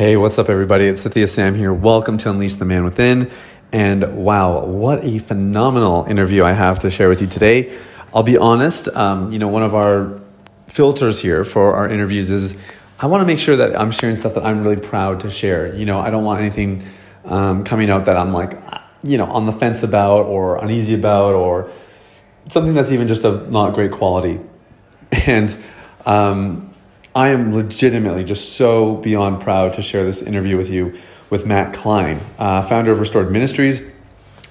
Hey, what's up, everybody? It's Cynthia Sam here. Welcome to Unleash the Man Within. And wow, what a phenomenal interview I have to share with you today. I'll be honest, um, you know, one of our filters here for our interviews is I want to make sure that I'm sharing stuff that I'm really proud to share. You know, I don't want anything um, coming out that I'm like, you know, on the fence about or uneasy about or something that's even just of not great quality. And um, I am legitimately just so beyond proud to share this interview with you with Matt Klein, uh, founder of Restored Ministries.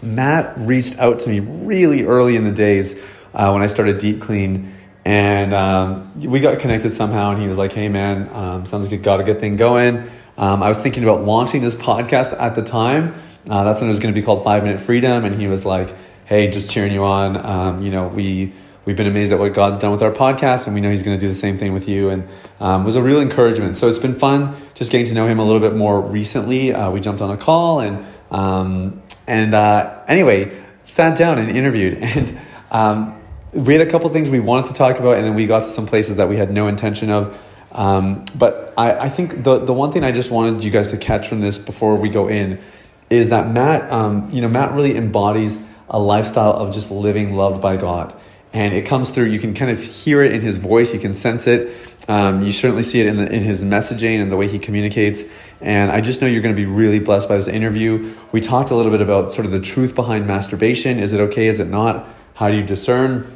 Matt reached out to me really early in the days uh, when I started Deep Clean, and um, we got connected somehow. And he was like, "Hey, man, um, sounds like you got a good thing going." Um, I was thinking about launching this podcast at the time. Uh, that's when it was going to be called Five Minute Freedom, and he was like, "Hey, just cheering you on. Um, you know, we." We've been amazed at what God's done with our podcast, and we know He's going to do the same thing with you. And um, was a real encouragement. So it's been fun just getting to know Him a little bit more recently. Uh, we jumped on a call, and um, and uh, anyway, sat down and interviewed, and um, we had a couple things we wanted to talk about, and then we got to some places that we had no intention of. Um, but I, I think the the one thing I just wanted you guys to catch from this before we go in is that Matt, um, you know, Matt really embodies a lifestyle of just living loved by God and it comes through. You can kind of hear it in his voice. You can sense it. Um, you certainly see it in, the, in his messaging and the way he communicates. And I just know you're going to be really blessed by this interview. We talked a little bit about sort of the truth behind masturbation. Is it okay? Is it not? How do you discern?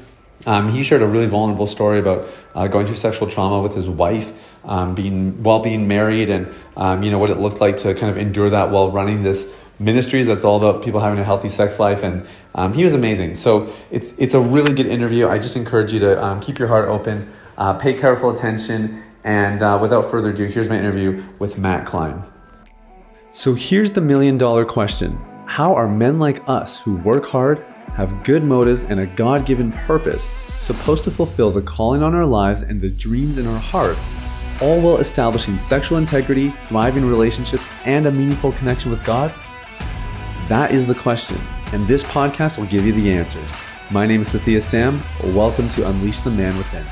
Um, he shared a really vulnerable story about uh, going through sexual trauma with his wife, um, being while being married, and um, you know what it looked like to kind of endure that while running this ministries that's all about people having a healthy sex life and um, he was amazing. So it's it's a really good interview. I just encourage you to um, keep your heart open uh, pay careful attention and uh, without further ado here's my interview with matt klein. So here's the million dollar question. How are men like us who work hard have good motives and a god-given purpose supposed to fulfill the calling on our lives and the dreams in our hearts all while establishing sexual integrity, thriving relationships, and a meaningful connection with God? That is the question, and this podcast will give you the answers. My name is Cynthia Sam. Welcome to Unleash the Man Within.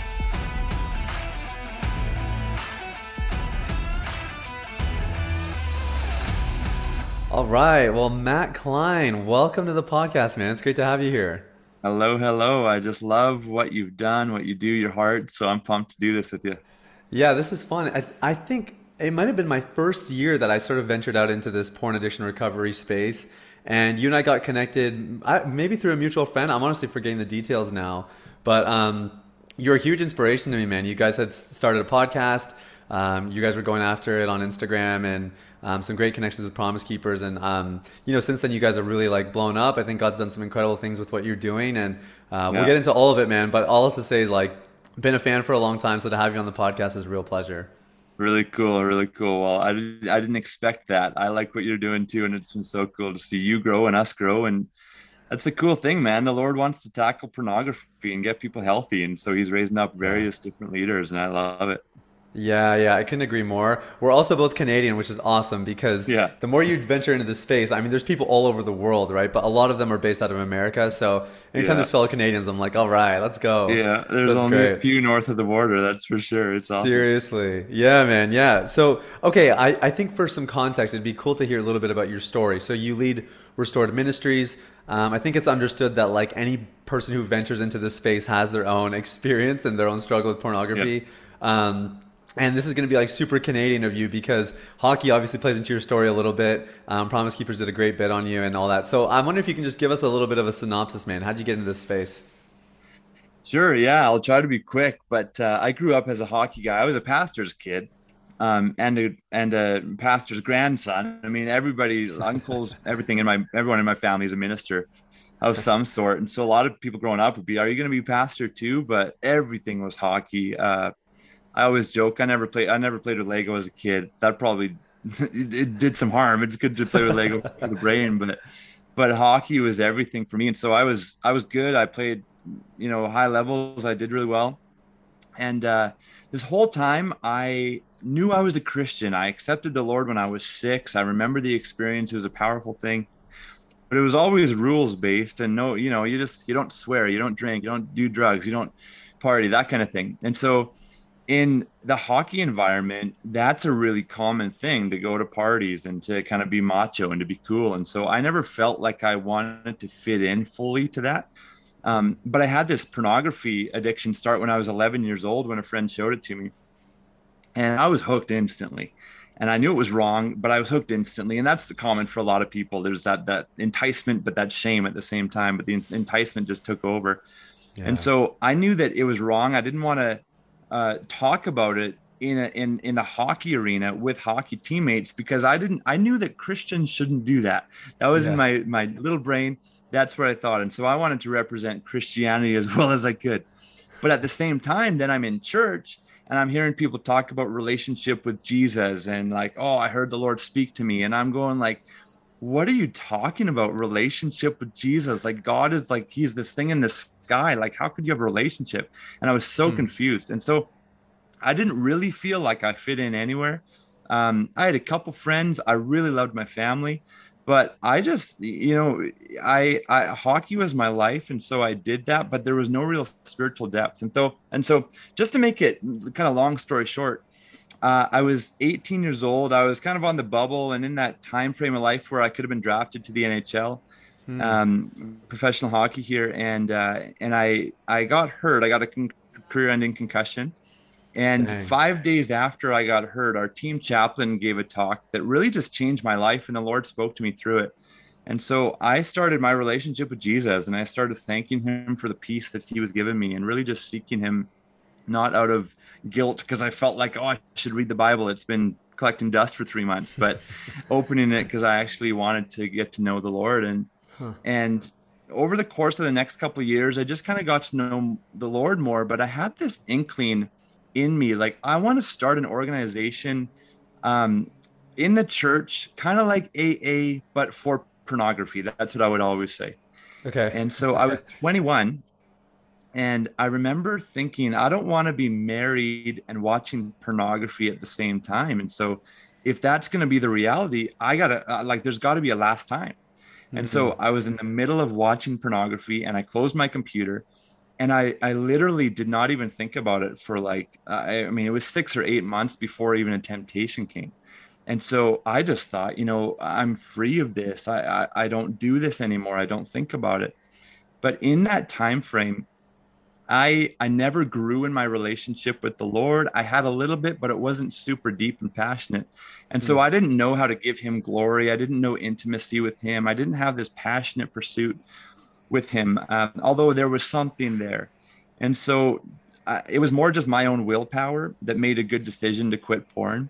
All right. Well, Matt Klein, welcome to the podcast, man. It's great to have you here. Hello, hello. I just love what you've done, what you do, your heart. So I'm pumped to do this with you. Yeah, this is fun. I, I think it might have been my first year that I sort of ventured out into this porn addiction recovery space. And you and I got connected, maybe through a mutual friend. I'm honestly forgetting the details now, but um, you're a huge inspiration to me, man. You guys had started a podcast. Um, you guys were going after it on Instagram and um, some great connections with Promise Keepers. And um, you know, since then, you guys are really like blown up. I think God's done some incredible things with what you're doing, and uh, we'll get into all of it, man. But all else to say is like, been a fan for a long time, so to have you on the podcast is a real pleasure. Really cool, really cool. Well, I, I didn't expect that. I like what you're doing too, and it's been so cool to see you grow and us grow. And that's the cool thing, man. The Lord wants to tackle pornography and get people healthy, and so He's raising up various different leaders, and I love it. Yeah, yeah, I couldn't agree more. We're also both Canadian, which is awesome because yeah. the more you venture into the space, I mean, there's people all over the world, right? But a lot of them are based out of America. So anytime yeah. there's fellow Canadians, I'm like, all right, let's go. Yeah, there's that's only great. a few north of the border, that's for sure. It's awesome. Seriously. Yeah, man. Yeah. So, okay, I, I think for some context, it'd be cool to hear a little bit about your story. So you lead Restored Ministries. Um, I think it's understood that like any person who ventures into this space has their own experience and their own struggle with pornography. Yep. Um, and this is going to be like super Canadian of you because hockey obviously plays into your story a little bit. Um, Promise Keepers did a great bit on you and all that. So I'm wondering if you can just give us a little bit of a synopsis, man. How'd you get into this space? Sure. Yeah, I'll try to be quick. But uh, I grew up as a hockey guy. I was a pastor's kid, um, and a and a pastor's grandson. I mean, everybody, uncles, everything in my everyone in my family is a minister of some sort. And so a lot of people growing up would be, "Are you going to be pastor too?" But everything was hockey. Uh, I always joke. I never played. I never played with Lego as a kid. That probably it did some harm. It's good to play with Lego for the brain, but but hockey was everything for me. And so I was I was good. I played, you know, high levels. I did really well. And uh, this whole time, I knew I was a Christian. I accepted the Lord when I was six. I remember the experience. It was a powerful thing. But it was always rules based, and no, you know, you just you don't swear, you don't drink, you don't do drugs, you don't party, that kind of thing. And so in the hockey environment, that's a really common thing to go to parties and to kind of be macho and to be cool. And so I never felt like I wanted to fit in fully to that. Um, but I had this pornography addiction start when I was 11 years old when a friend showed it to me. And I was hooked instantly. And I knew it was wrong, but I was hooked instantly. And that's the common for a lot of people. There's that that enticement, but that shame at the same time. But the enticement just took over. Yeah. And so I knew that it was wrong. I didn't want to uh, talk about it in a, in in the hockey arena with hockey teammates because I didn't I knew that Christians shouldn't do that. That was yeah. in my my little brain. That's what I thought, and so I wanted to represent Christianity as well as I could. But at the same time, then I'm in church and I'm hearing people talk about relationship with Jesus and like, oh, I heard the Lord speak to me, and I'm going like, what are you talking about? Relationship with Jesus? Like God is like He's this thing in the sky. Like how could you have a relationship? And I was so hmm. confused, and so I didn't really feel like I fit in anywhere. Um, I had a couple friends. I really loved my family, but I just, you know, I, I hockey was my life, and so I did that. But there was no real spiritual depth, and so and so just to make it kind of long story short, uh, I was 18 years old. I was kind of on the bubble, and in that time frame of life where I could have been drafted to the NHL, hmm. um, professional hockey here, and uh, and I I got hurt. I got a con- career-ending concussion, and Dang. five days after I got hurt, our team chaplain gave a talk that really just changed my life, and the Lord spoke to me through it. And so I started my relationship with Jesus, and I started thanking Him for the peace that He was giving me, and really just seeking Him, not out of guilt because I felt like, oh, I should read the Bible. It's been collecting dust for three months, but opening it because I actually wanted to get to know the Lord. And huh. and over the course of the next couple of years, I just kind of got to know the Lord more. But I had this inkling in me like i want to start an organization um, in the church kind of like aa but for pornography that's what i would always say okay and so i was 21 and i remember thinking i don't want to be married and watching pornography at the same time. And so if that's going to be the reality i gotta uh, like there's got to be a last time. And mm-hmm. so i was in the middle of watching pornography and i closed my computer and I, I literally did not even think about it for like I, I mean it was six or eight months before even a temptation came. And so i just thought you know i'm free of this. I, I, I don't do this anymore. I don't think about it. But in that time frame i i never grew in my relationship with the lord i had a little bit but it wasn't super deep and passionate and so hmm. i didn't know how to give him glory i didn't know intimacy with him i didn't have this passionate pursuit with him, um, although there was something there. And so uh, it was more just my own willpower that made a good decision to quit porn.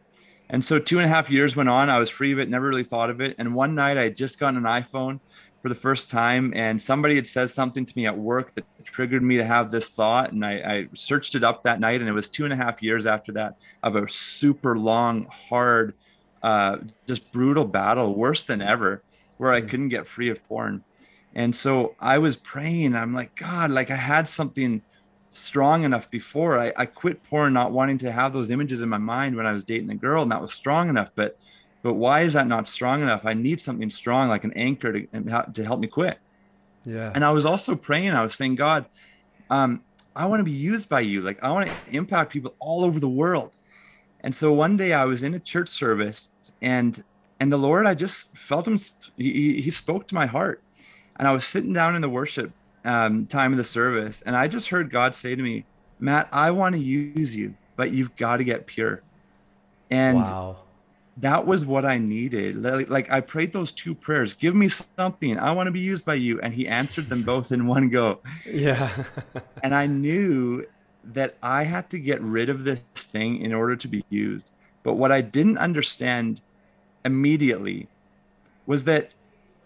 And so two and a half years went on. I was free of it, never really thought of it. And one night I had just gotten an iPhone for the first time, and somebody had said something to me at work that triggered me to have this thought. And I, I searched it up that night, and it was two and a half years after that of a super long, hard, uh, just brutal battle, worse than ever, where I hmm. couldn't get free of porn. And so I was praying. I'm like, God, like I had something strong enough before. I, I quit porn, not wanting to have those images in my mind when I was dating a girl, and that was strong enough. But but why is that not strong enough? I need something strong, like an anchor to to help me quit. Yeah. And I was also praying. I was saying, God, um, I want to be used by you. Like I want to impact people all over the world. And so one day I was in a church service, and and the Lord, I just felt him. He, he spoke to my heart and I was sitting down in the worship um, time of the service, and I just heard God say to me, Matt, I want to use you, but you've got to get pure. And wow. That was what I needed. Like, like, I prayed those two prayers give me something. I want to be used by you. And he answered them both in one go. Yeah. and I knew that I had to get rid of this thing in order to be used. But what I didn't understand immediately was that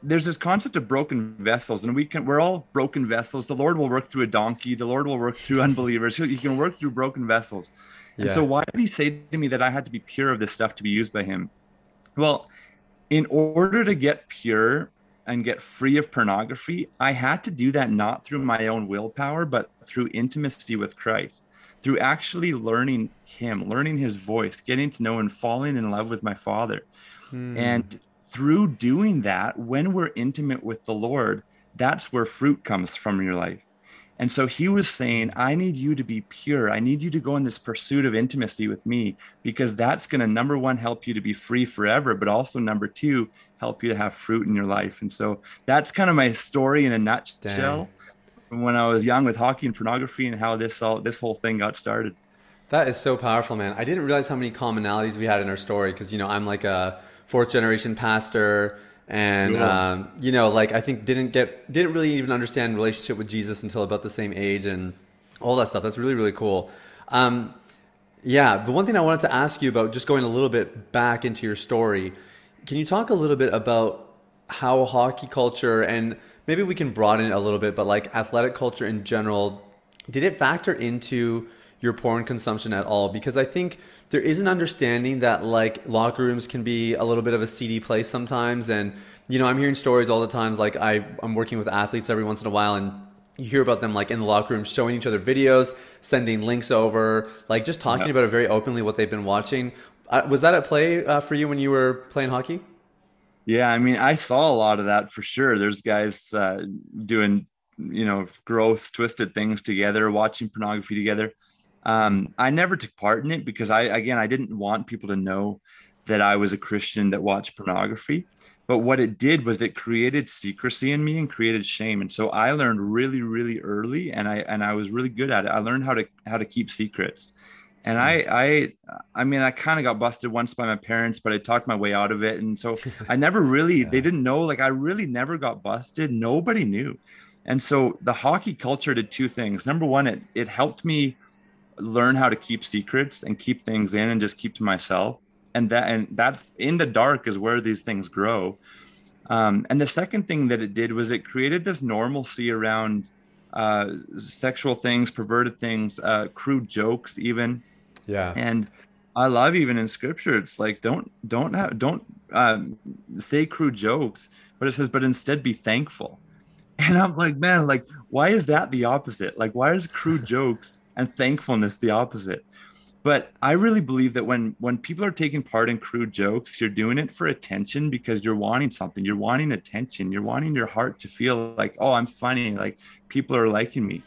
there's this concept of broken vessels and we can we're all broken vessels the lord will work through a donkey the lord will work through unbelievers he can work through broken vessels and yeah. so why did he say to me that i had to be pure of this stuff to be used by him well in order to get pure and get free of pornography i had to do that not through my own willpower but through intimacy with christ through actually learning him learning his voice getting to know and falling in love with my father hmm. and through doing that, when we're intimate with the Lord, that's where fruit comes from your life. And so he was saying, I need you to be pure. I need you to go in this pursuit of intimacy with me because that's going to, number one, help you to be free forever, but also, number two, help you to have fruit in your life. And so that's kind of my story in a nutshell from when I was young with hockey and pornography and how this all this whole thing got started. That is so powerful, man. I didn't realize how many commonalities we had in our story because, you know, I'm like a fourth generation pastor and um, you know like i think didn't get didn't really even understand relationship with jesus until about the same age and all that stuff. That's really really cool. Um, yeah the one thing i wanted to ask you about just going a little bit back into your story can you talk a little bit about how hockey culture and maybe we can broaden it a little bit but like athletic culture in general did it factor into your porn consumption at all because i think there is an understanding that like locker rooms can be a little bit of a seedy place sometimes. And, you know, I'm hearing stories all the times Like I, I'm working with athletes every once in a while and you hear about them like in the locker room showing each other videos, sending links over, like just talking about it very openly what they've been watching. Uh, was that at play uh, for you when you were playing hockey? Yeah, I mean, I saw a lot of that for sure. There's guys uh, doing, you know, gross, twisted things together, watching pornography together. Um, I never took part in it because I, again, I didn't want people to know that I was a Christian that watched pornography. But what it did was it created secrecy in me and created shame. And so I learned really, really early, and I and I was really good at it. I learned how to how to keep secrets. And I I I mean I kind of got busted once by my parents, but I talked my way out of it. And so I never really yeah. they didn't know like I really never got busted. Nobody knew. And so the hockey culture did two things. Number one, it it helped me learn how to keep secrets and keep things in and just keep to myself. And that and that's in the dark is where these things grow. Um, and the second thing that it did was it created this normalcy around uh, sexual things perverted things uh, crude jokes even. Yeah. And i love even in scripture it's like don't don't have don't um, say crude jokes but it says but instead be thankful. And i'm like man like why is that the opposite? Like why is crude jokes and thankfulness the opposite. But i really believe that when when people are taking part in crude jokes you're doing it for attention because you're wanting something. You're wanting attention. You're wanting your heart to feel like oh i'm funny like people are liking me.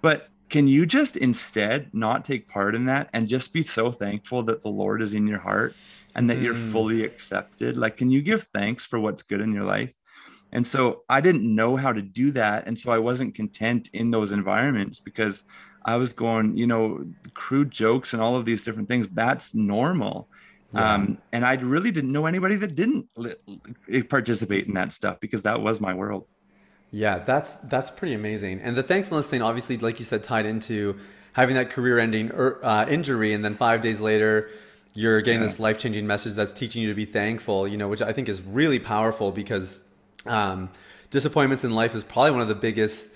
But can you just instead not take part in that and just be so thankful that the lord is in your heart and that mm. you're fully accepted? Like can you give thanks for what's good in your life? And so i didn't know how to do that. And so i wasn't content in those environments because I was going, you know, crude jokes and all of these different things. That's normal. Yeah. Um, and I really didn't know anybody that didn't li- participate in that stuff because that was my world. Yeah, that's that's pretty amazing. And the thankfulness thing, obviously, like you said, tied into having that career-ending er, uh, injury, and then five days later, you're getting yeah. this life-changing message that's teaching you to be thankful. You know, which I think is really powerful because um, disappointments in life is probably one of the biggest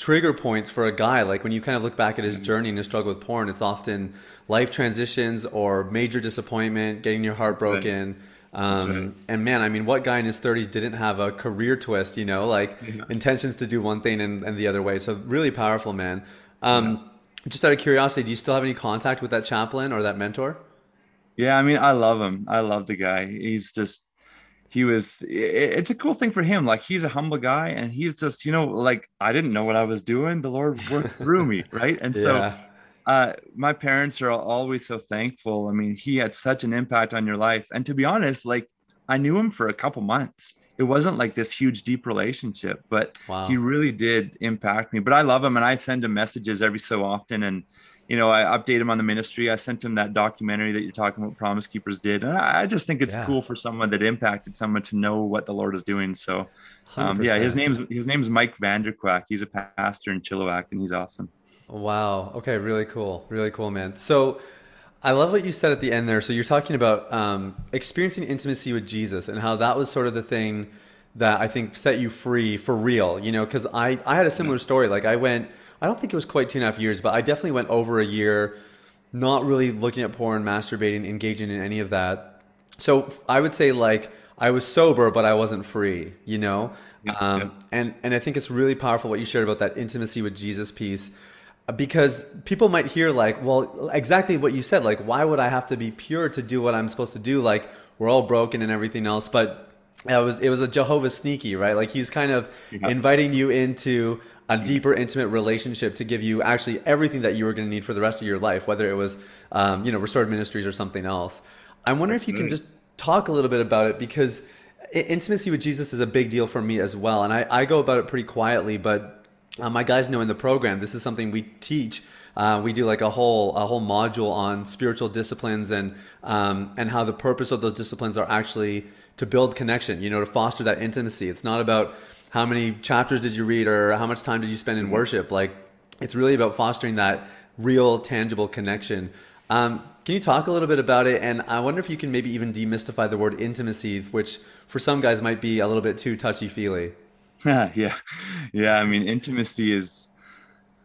trigger points for a guy. Like when you kind of look back at his journey and his struggle with porn it's often life transitions or major disappointment getting your heart broken. Right. um, right. and man i mean what guy in his 30s didn't have a career twist you know? Like yeah. intentions to do one thing and, and, the other way. So really powerful man. Um, yeah. just out of curiosity do you still have any contact with that chaplain or that mentor? Yeah i mean i love him. I love the guy. He's just he was it's a cool thing for him. Like he's a humble guy and he's just you know like i didn't know what i was doing. The lord worked through me right? And so uh, my parents are always so thankful. I mean he had such an impact on your life. And to be honest like i knew him for a couple months. It wasn't like this huge deep relationship but wow. he really did impact me. But i love him and i send him messages every so often. And you know, I update him on the ministry. I sent him that documentary that you're talking about, Promise Keepers did. And I just think it's yeah. cool for someone that impacted someone to know what the Lord is doing. So, um, yeah, his name's his name's Mike Vanderquack. He's a pastor in Chilliwack, and he's awesome. Wow. Okay. Really cool. Really cool, man. So. I love what you said at the end there. So you're talking about um, experiencing intimacy with Jesus and how that was sort of the thing that I think set you free for real. You know, because I I had a similar story. Like I went I don't think it was quite two and a half years, but I definitely went over a year not really looking at porn, masturbating, engaging in any of that. So I would say like I was sober, but I wasn't free, you know? Um, and, and I think it's really powerful what you shared about that intimacy with Jesus piece because people might hear like, well, exactly what you said. Like, why would I have to be pure to do what I'm supposed to do? Like, we're all broken and everything else. But it was it was a Jehovah sneaky, right? Like he's kind of Yeah. inviting you into a deeper, intimate relationship to give you actually everything that you were going to need for the rest of your life, whether it was um, you know restored ministries or something else. I wonder if you can just talk a little bit about it because intimacy with Jesus is a big deal for me as well, and I, I go about it pretty quietly, but uh, my guys know in the program this is something we teach. Uh, we do like a whole a whole module on spiritual disciplines and um, and how the purpose of those disciplines are actually to build connection. You know, to foster that intimacy. It's not about how many chapters did you read or how much time did you spend in worship. Like it's really about fostering that real, tangible connection. Um, can you talk a little bit about it? And I wonder if you can maybe even demystify the word intimacy, which for some guys might be a little bit too touchy feely. yeah yeah i mean intimacy is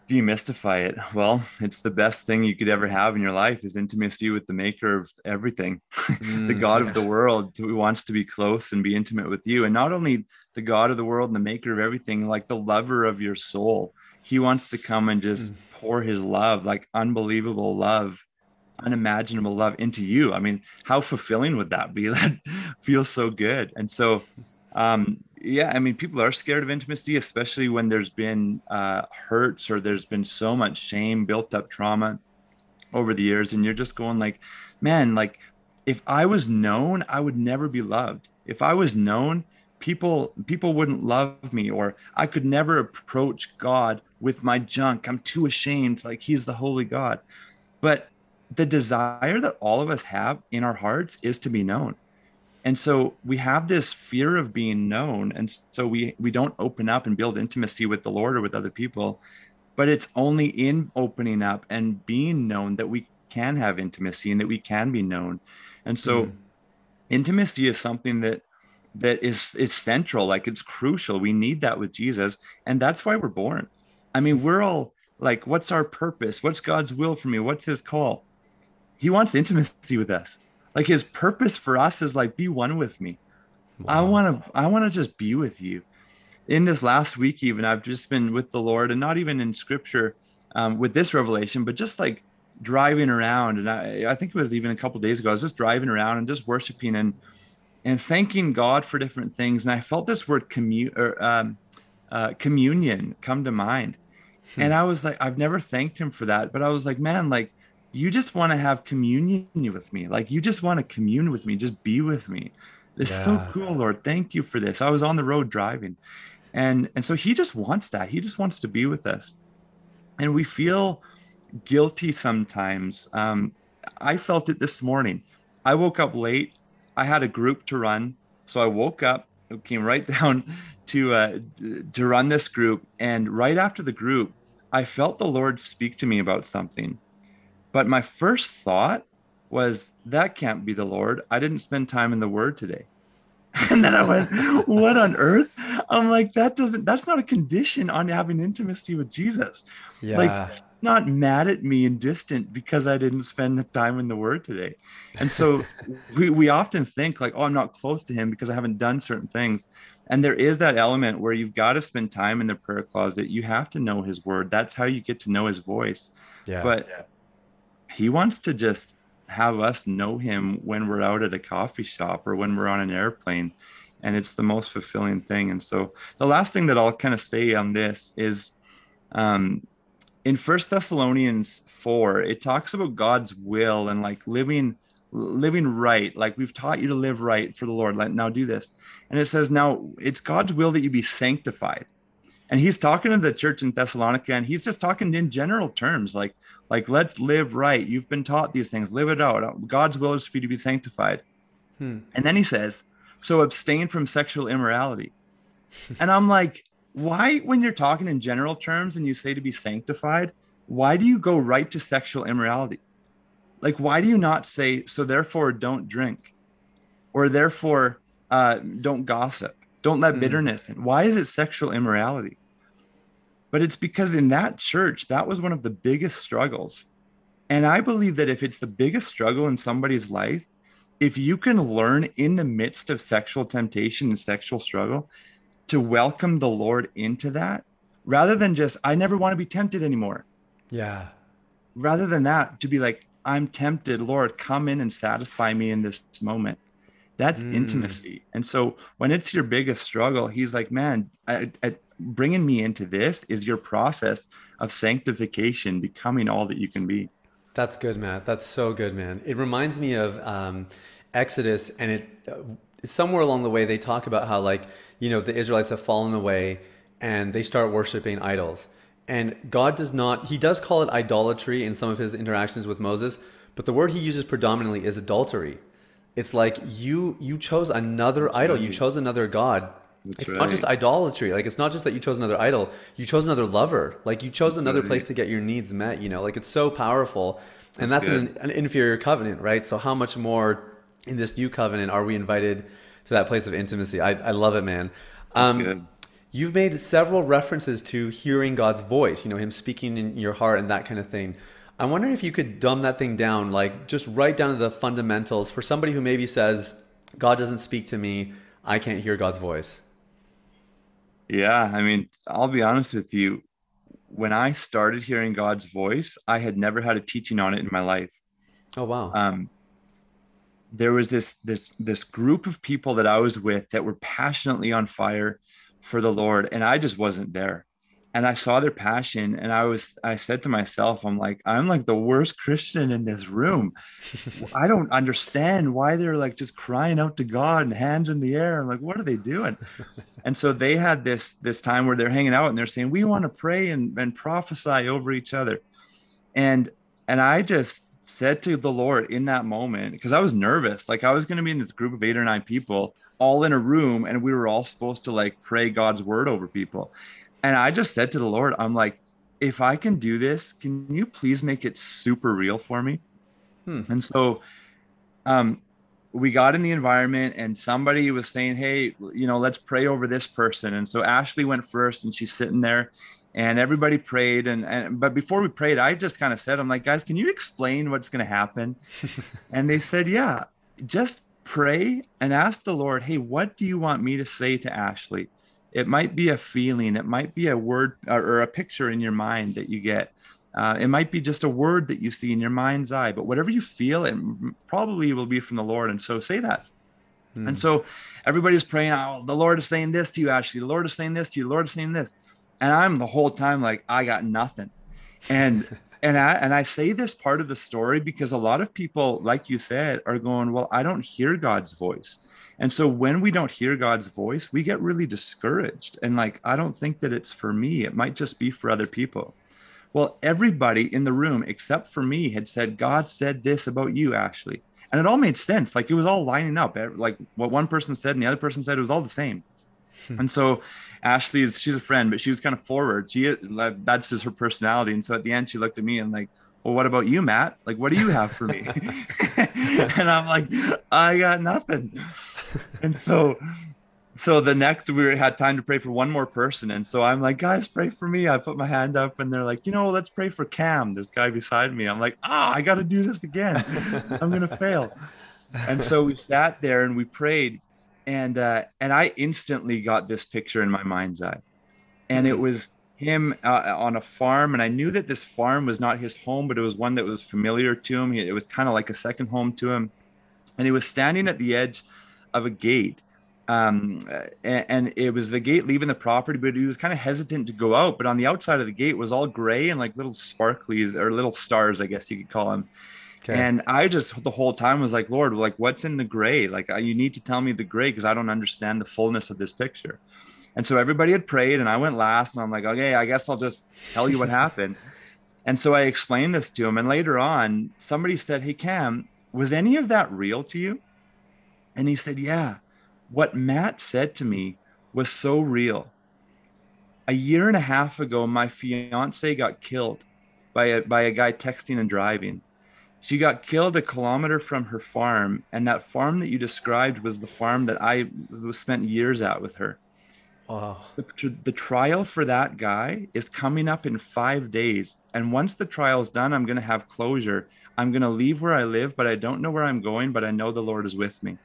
demystify it well it's the best thing you could ever have in your life is intimacy with the maker of everything the Mm, god yeah. of the world who wants to be close and be intimate with you and not only the god of the world and the maker of everything like the lover of your soul. He wants to come and just Mm. pour his love like unbelievable love unimaginable love into you. I mean how fulfilling would that be? That feels so good. And so um yeah i mean people are scared of intimacy especially when there's been uh hurts or there's been so much shame built up trauma over the years. And you're just going like man like if i was known i would never be loved. If i was known people people wouldn't love me or i could never approach god with my junk. I'm too ashamed like he's the holy god. But the desire that all of us have in our hearts is to be known. And so we have this fear of being known and so we we don't open up and build intimacy with the lord or with other people but it's only in opening up and being known that we can have intimacy and that we can be known. And so Mm. intimacy is something that that is is central like it's crucial we need that with jesus and that's why we're born i mean we're all like what's our purpose what's god's will for me what's his call he wants intimacy with us like his purpose for us is like be one with me I want to I want to just be with you. In this last week, even I've just been with the Lord, and not even in Scripture um, with this revelation, but just like driving around. And I, I think it was even a couple days ago. I was just driving around and just worshiping and and thanking God for different things. And I felt this word commu- or um, uh, communion come to mind, Hmm. and I was like, I've never thanked Him for that, but I was like, man, like you just want to have communion with me, like you just want to commune with me, just be with me. This is so cool, Lord. Thank you for this. I was on the road driving. And and so he just wants that. He just wants to be with us. And we feel guilty sometimes. Um, I felt it this morning. I woke up late. I had a group to run. So I woke up, came right down to uh, to run this group. And right after the group, I felt the Lord speak to me about something. But my first thought was that can't be the Lord. I didn't spend time in the Word today. And then I went, what on earth? I'm like, that doesn't, that's not a condition on having intimacy with Jesus. Yeah. like, Not mad at me and distant because I didn't spend time in the Word today. And so we, we often think, like, oh, I'm not close to Him because I haven't done certain things. And there is that element where you've got to spend time in the prayer closet. You have to know His Word. That's how you get to know His voice yeah. but he wants to just have us know him when we're out at a coffee shop or when we're on an airplane and it's the most fulfilling thing and so the last thing that i'll kind of say on this is um in first thessalonians 4 it talks about god's will and like living living right. Like we've taught you to live right for the lord. Let now do this. And it says now it's god's will that you be sanctified. And he's talking to the church in thessalonica and he's just talking in general terms like like let's live right. You've been taught these things. Live it out. God's will is for you to be sanctified. Hmm. and then he says so abstain from sexual immorality. And i'm like why when you're talking in general terms and you say to be sanctified why do you go right to sexual immorality? Like why do you not say so therefore don't drink or therefore uh, don't gossip don't let Hmm. bitterness in? Why is it sexual immorality? But it's because in that church that was one of the biggest struggles. And i believe that if it's the biggest struggle in somebody's life if you can learn in the midst of sexual temptation and sexual struggle to welcome the lord into that rather than just i never want to be tempted anymore yeah. rather than that to be like i'm tempted lord come in and satisfy me in this moment That's mm. intimacy. And so when it's your biggest struggle, he's like, man, I, I, bringing me into this is your process of sanctification, becoming all that you can be. That's good, Matt. That's so good, man. It reminds me of um, Exodus, and it uh, somewhere along the way they talk about how like you know the Israelites have fallen away and they start worshiping idols. And God does not, he does call it idolatry in some of his interactions with Moses, but the word he uses predominantly is adultery. It's like you you chose another That's idol, right. you chose another god. That's it's right. not just idolatry. Like it's not just that you chose another idol, you chose another lover. Like you chose another right. place to get your needs met, you know. Like it's so powerful. And that's, that's an, an inferior covenant, right? So how much more in this new covenant are we invited to that place of intimacy? I, I love it, man. Um, You've made several references to hearing God's voice, you know, Him speaking in your heart and that kind of thing. I'm wondering if you could dumb that thing down, like just right down to the fundamentals for somebody who maybe says, God doesn't speak to me, I can't hear God's voice. Yeah, I mean, I'll be honest with you. When I started hearing God's voice, I had never had a teaching on it in my life. Oh wow. Um, there was this this this group of people that I was with that were passionately on fire for the Lord. And I just wasn't there. And I saw their passion. And I was, I said to myself, I'm like, I'm like the worst Christian in this room. I don't understand why they're like just crying out to God and hands in the air. I'm like, what are they doing? and so they had this this time where they're hanging out and they're saying, We want to pray and, and prophesy over each other. And and I just said to the Lord in that moment, because I was nervous, like I was going to be in this group of eight or nine people all in a room and we were all supposed to like pray God's word over people. And I just said to the Lord, I'm like, if I can do this, can you please make it super real for me? Hmm. And so um, we got in the environment and somebody was saying, Hey, you know, let's pray over this person. And so Ashley went first and she's sitting there and everybody prayed. And, and but before we prayed, I just kind of said, I'm like, guys, can you explain what's going to happen? and they said, Yeah, just pray and ask the Lord, hey, what do you want me to say to Ashley? It might be a feeling, it might be a word or a picture in your mind that you get. Uh, it might be just a word that you see in your mind's eye, but whatever you feel, it probably will be from the Lord. And so say that. Hmm. And so everybody's praying, oh, the Lord is saying this to you, Ashley. The Lord is saying this to you. The Lord is saying this. And I'm the whole time like, I got nothing. And and I and I say this part of the story because a lot of people, like you said, are going, Well, I don't hear God's voice. And so when we don't hear God's voice, we get really discouraged. And like, I don't think that it's for me. It might just be for other people. Well, everybody in the room, except for me, had said, God said this about you, Ashley. And it all made sense. Like it was all lining up. Like what one person said and the other person said, it was all the same. Hmm. and so Ashley is she's a friend, but she was kind of forward. She that's just her personality. And so at the end, she looked at me and like, well, what about you, Matt? Like, what do you have for me? and I'm like, I got nothing. And so, so the next we had time to pray for one more person. And so I'm like, guys, pray for me. I put my hand up and they're like, you know, let's pray for Cam, this guy beside me. I'm like, ah, I got to do this again. I'm going to fail. And so we sat there and we prayed and uh, and I instantly got this picture in my mind's eye, and it hmm. was him uh, on a farm, and I knew that this farm was not his home, but it was one that was familiar to him. It was kind of like a second home to him, and he was standing at the edge of a gate, um, and, and, it was the gate leaving the property, but he was kind of hesitant to go out. But on the outside of the gate was all gray and like little sparklies or little stars, I guess you could call them. Okay. And I just the whole time was like, Lord, like what's in the gray? Like you need to tell me the gray because I don't understand the fullness of this picture. And so everybody had prayed, and I went last, and I'm like, okay, I guess I'll just tell you what happened. And so I explained this to him, and later on, somebody said, "Hey Cam, was any of that real to you?" And he said, "Yeah. What Matt said to me was so real. A year and a half ago, my fiance got killed by a by a guy texting and driving." She got killed a kilometer from her farm, and that farm that you described was the farm that I spent years at with her. Wow. The, the, trial for that guy is coming up in five days. And once the trial is done, I'm going to have closure. I'm going to leave where I live, but I don't know where I'm going, but I know the Lord is with me.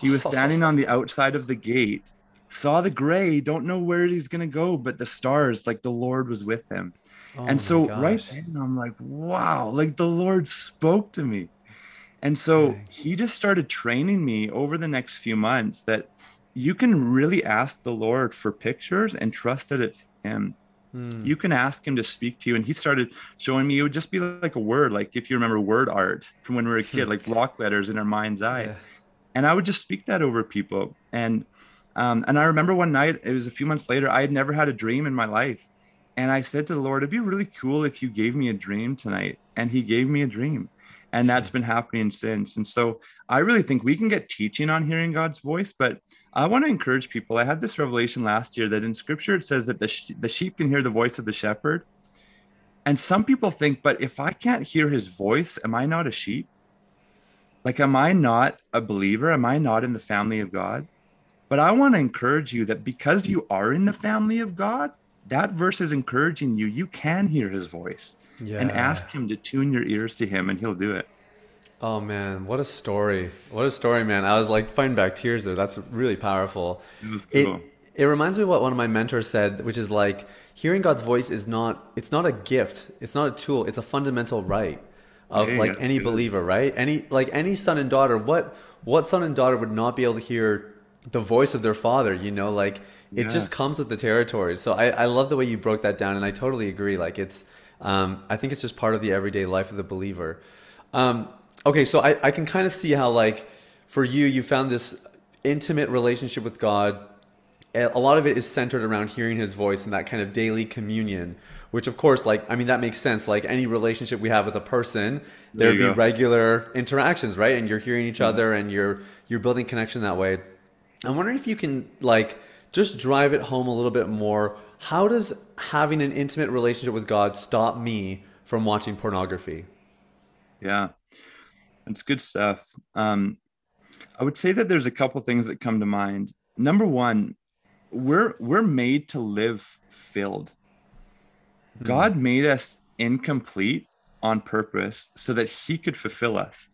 He was standing on the outside of the gate, saw the gray, don't know where he's going to go, but the stars, like the Lord was with him. Oh and so right then I'm like, wow, like the Lord spoke to me. And so he just started training me over the next few months that you can really ask the Lord for pictures and trust that it's him. Mm. You can ask him to speak to you. And he started showing me it would just be like a word, like if you remember word art from when we were a kid, like block letters in our mind's eye. Yeah. And I would just speak that over people. And um, and I remember one night, it was a few months later, I had never had a dream in my life. And I said to the Lord, it'd be really cool if you gave me a dream tonight. And he gave me a dream. And that's been happening since. And so I really think we can get teaching on hearing God's voice, but I want to encourage people. I had this revelation last year that in scripture it says that the, sh- the sheep can hear the voice of the shepherd. And some people think, but if I can't hear his voice, am I not a sheep? Like, am I not a believer? Am I not in the family of God? But I want to encourage you that because you are in the family of God, that verse is encouraging you. You can hear his voice yeah. and ask him to tune your ears to him, and he'll do it. Oh man, what a story! What a story, man! I was like fighting back tears there. That's really powerful. It was cool. It, it reminds me of what one of my mentors said, which is like hearing God's voice is not it's not a gift, it's not a tool, it's a fundamental right of hey, like any good. believer, right? Any like any son and daughter, what what son and daughter would not be able to hear the voice of their father, you know, like it yeah. just comes with the territory. So I, I love the way you broke that down and I totally agree. Like it's um, I think it's just part of the everyday life of the believer. Um, okay, so I, I can kind of see how like for you, you found this intimate relationship with God. A lot of it is centered around hearing His voice and that kind of daily communion. Which, of course, like I mean, that makes sense. Like any relationship we have with a person, there'd be go. regular interactions, right? And you're hearing each other, and you're you're building connection that way. I'm wondering if you can like just drive it home a little bit more. How does having an intimate relationship with God stop me from watching pornography? Yeah. It's good stuff. Um, I would say that there's a couple things that come to mind. Number one, we're we're made to live filled. Hmm. God made us incomplete on purpose so that He could fulfill us.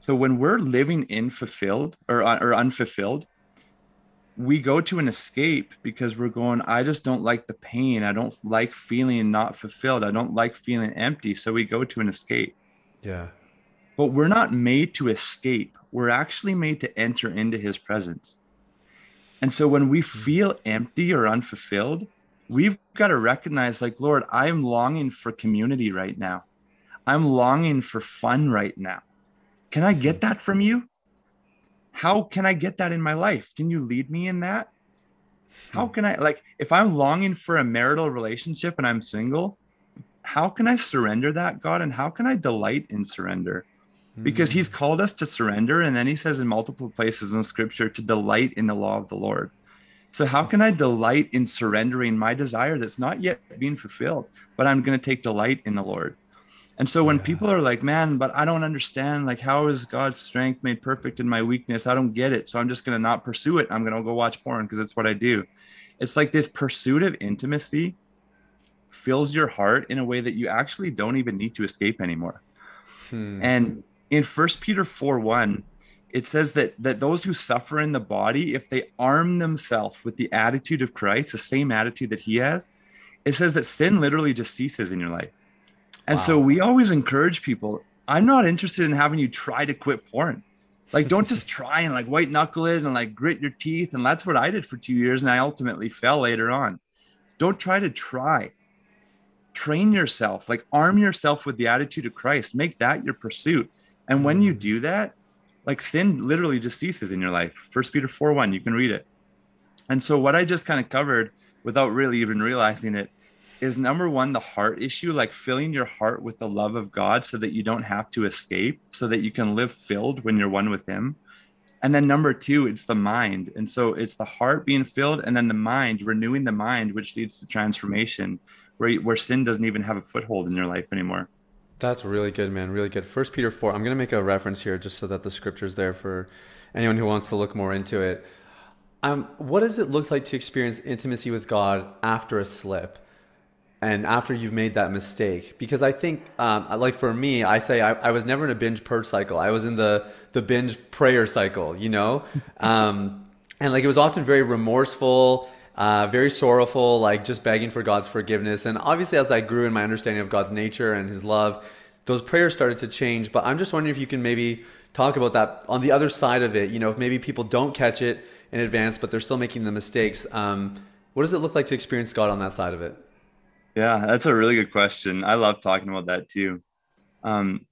So when we're living in fulfilled or or unfulfilled, we go to an escape because we're going. I just don't like the pain. I don't like feeling not fulfilled. I don't like feeling empty. So we go to an escape. Yeah. But we're not made to escape. We're actually made to enter into his presence. And so when we hmm. feel empty or unfulfilled, we've got to recognize, like, Lord, I'm longing for community right now. I'm longing for fun right now. Can I get that from you? How can I get that in my life? Can you lead me in that? How hmm. can I, like, if I'm longing for a marital relationship and I'm single, how can I surrender that, God? And how can I delight in surrender? because he's hmm. called us to surrender. And then he says in multiple places in scripture to delight in the law of the Lord. So, how can I delight in surrendering my desire that's not yet being fulfilled, but I'm going to take delight in the Lord? And so, when yeah. people are like, man, but I don't understand, like, how is God's strength made perfect in my weakness? I don't get it. So, I'm just going to not pursue it. I'm going to go watch porn because it's what I do. It's like this pursuit of intimacy fills your heart in a way that you actually don't even need to escape anymore. Hmm. And in First Peter 4 1, it says that that those who suffer in the body, if they arm themselves with the attitude of Christ, the same attitude that he has, it says that sin literally just ceases in your life. And wow. so we always encourage people. I'm not interested in having you try to quit porn. Like, don't just try and like white knuckle it and like grit your teeth. And that's what I did for two years. And I ultimately fell later on. Don't try to try. Train yourself, like arm yourself with the attitude of Christ. Make that your pursuit. And when you mm. do that, like sin literally just ceases in your life. First Peter 4 1, you can read it. And so, what I just kind of covered without really even realizing it is number one, the heart issue, like filling your heart with the love of God so that you don't have to escape, so that you can live filled when you're one with Him. And then number two, it's the mind. And so it's the heart being filled, and then the mind, renewing the mind, which leads to transformation, where, where sin doesn't even have a foothold in your life anymore. That's really good, man. Really good. First Peter 4. I'm going to make a reference here just so that the scripture's there for anyone who wants to look more into it. Um, what does it look like to experience intimacy with God after a slip and after you've made that mistake? Because I think, um, like for me, I say I, I, was never in a binge purge cycle. I was in the, the binge prayer cycle, you know? Um, and like it was often very remorseful uh, very sorrowful, like just begging for God's forgiveness. And obviously, as I grew in my understanding of God's nature and His love, those prayers started to change. But I'm just wondering if you can maybe talk about that on the other side of it. You know, if maybe people don't catch it in advance, but they're still making the mistakes. Um, what does it look like to experience God on that side of it? Yeah, that's a really good question. I love talking about that too. Um,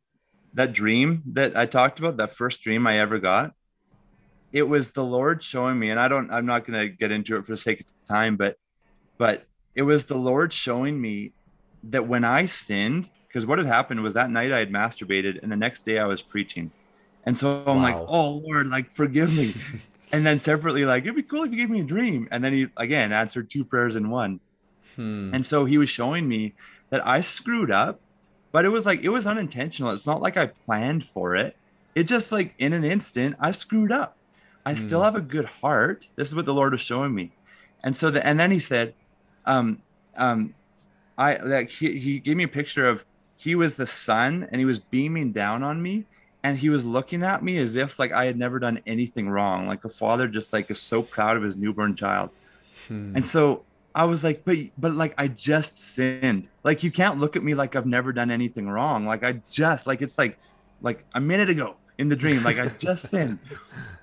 that dream that I talked about, that first dream I ever got, it was the Lord showing me, and I don't, I'm not going to get into it for the sake of time, but, but it was the Lord showing me that when I sinned, because what had happened was that night I had masturbated, and the next day I was preaching, and so I'm wow. like, oh Lord, like forgive me, and then separately, like it'd be cool if you gave me a dream, and then he again answered two prayers in one, hmm. and so he was showing me that I screwed up, but it was like it was unintentional. It's not like I planned for it. It just like in an instant I screwed up. I hmm. still have a good heart. This is what the Lord was showing me, and so the and then he said, um, um, I like he, he gave me a picture of he was the sun and he was beaming down on me and he was looking at me as if like I had never done anything wrong. Like a father just like is so proud of his newborn child. Hmm. And so I was like, but but like I just sinned. Like you can't look at me like I've never done anything wrong. Like I just like it's like like a minute ago in the dream, like I just sinned.